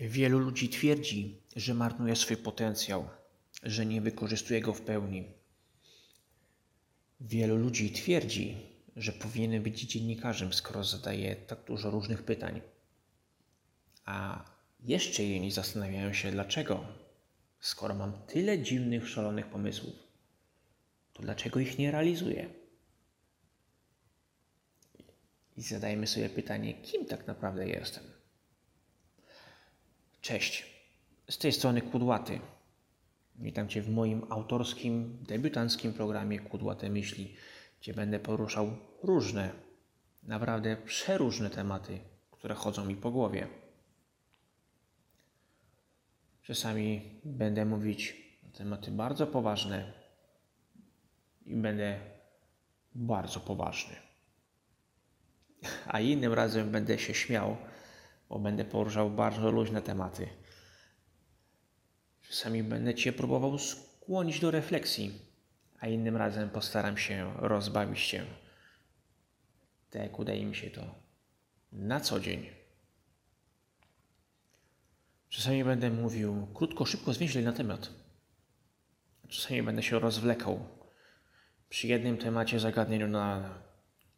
Wielu ludzi twierdzi, że marnuje swój potencjał, że nie wykorzystuje go w pełni. Wielu ludzi twierdzi, że powinien być dziennikarzem, skoro zadaje tak dużo różnych pytań. A jeszcze inni zastanawiają się, dlaczego, skoro mam tyle dziwnych, szalonych pomysłów, to dlaczego ich nie realizuję? I zadajmy sobie pytanie, kim tak naprawdę jestem. Cześć, z tej strony Kudłaty. Witam Cię w moim autorskim, debiutanckim programie Kudłate Myśli, gdzie będę poruszał różne, naprawdę przeróżne tematy, które chodzą mi po głowie. Czasami będę mówić na tematy bardzo poważne i będę bardzo poważny. A innym razem będę się śmiał bo będę poruszał bardzo luźne tematy. Czasami będę Cię próbował skłonić do refleksji, a innym razem postaram się rozbawić Cię. Tak jak udaje mi się to na co dzień. Czasami będę mówił krótko, szybko, zwięźle na temat. Czasami będę się rozwlekał przy jednym temacie zagadnieniu na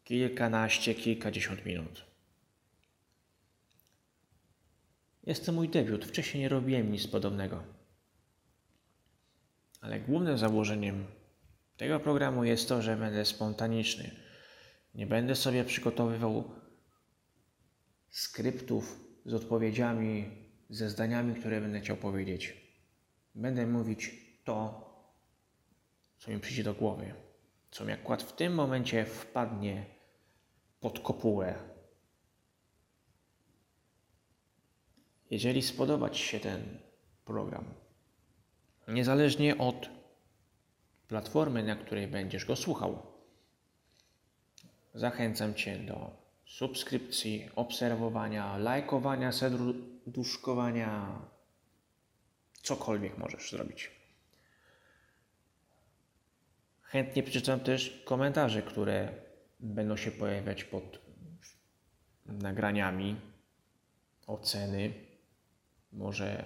kilkanaście, kilkadziesiąt minut. Jest to mój debiut, wcześniej nie robiłem nic podobnego. Ale głównym założeniem tego programu jest to, że będę spontaniczny. Nie będę sobie przygotowywał skryptów z odpowiedziami, ze zdaniami, które będę chciał powiedzieć. Będę mówić to, co mi przyjdzie do głowy, co mi akurat w tym momencie wpadnie pod kopułę jeżeli spodoba Ci się ten program, niezależnie od platformy, na której będziesz go słuchał, zachęcam Cię do subskrypcji, obserwowania, lajkowania, serduszkowania, cokolwiek możesz zrobić. Chętnie przeczytam też komentarze, które będą się pojawiać pod nagraniami, oceny może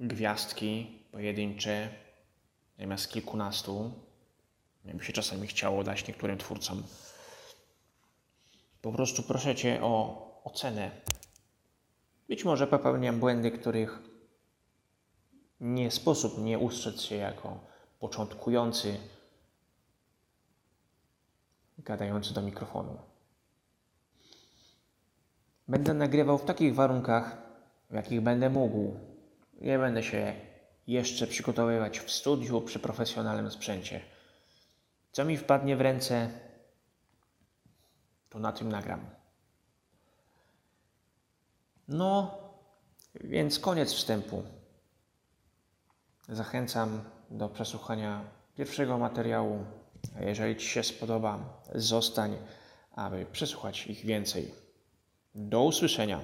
gwiazdki pojedyncze zamiast kilkunastu. Jakby się czasami chciało dać niektórym twórcom. Po prostu proszę Cię o ocenę. Być może popełniam błędy, których nie sposób nie ustrzec się jako początkujący, gadający do mikrofonu. Będę nagrywał w takich warunkach, jakich będę mógł. Nie będę się jeszcze przygotowywać w studiu przy profesjonalnym sprzęcie. Co mi wpadnie w ręce, to na tym nagram. No, więc koniec wstępu. Zachęcam do przesłuchania pierwszego materiału. A jeżeli Ci się spodoba, zostań, aby przesłuchać ich więcej. Do usłyszenia.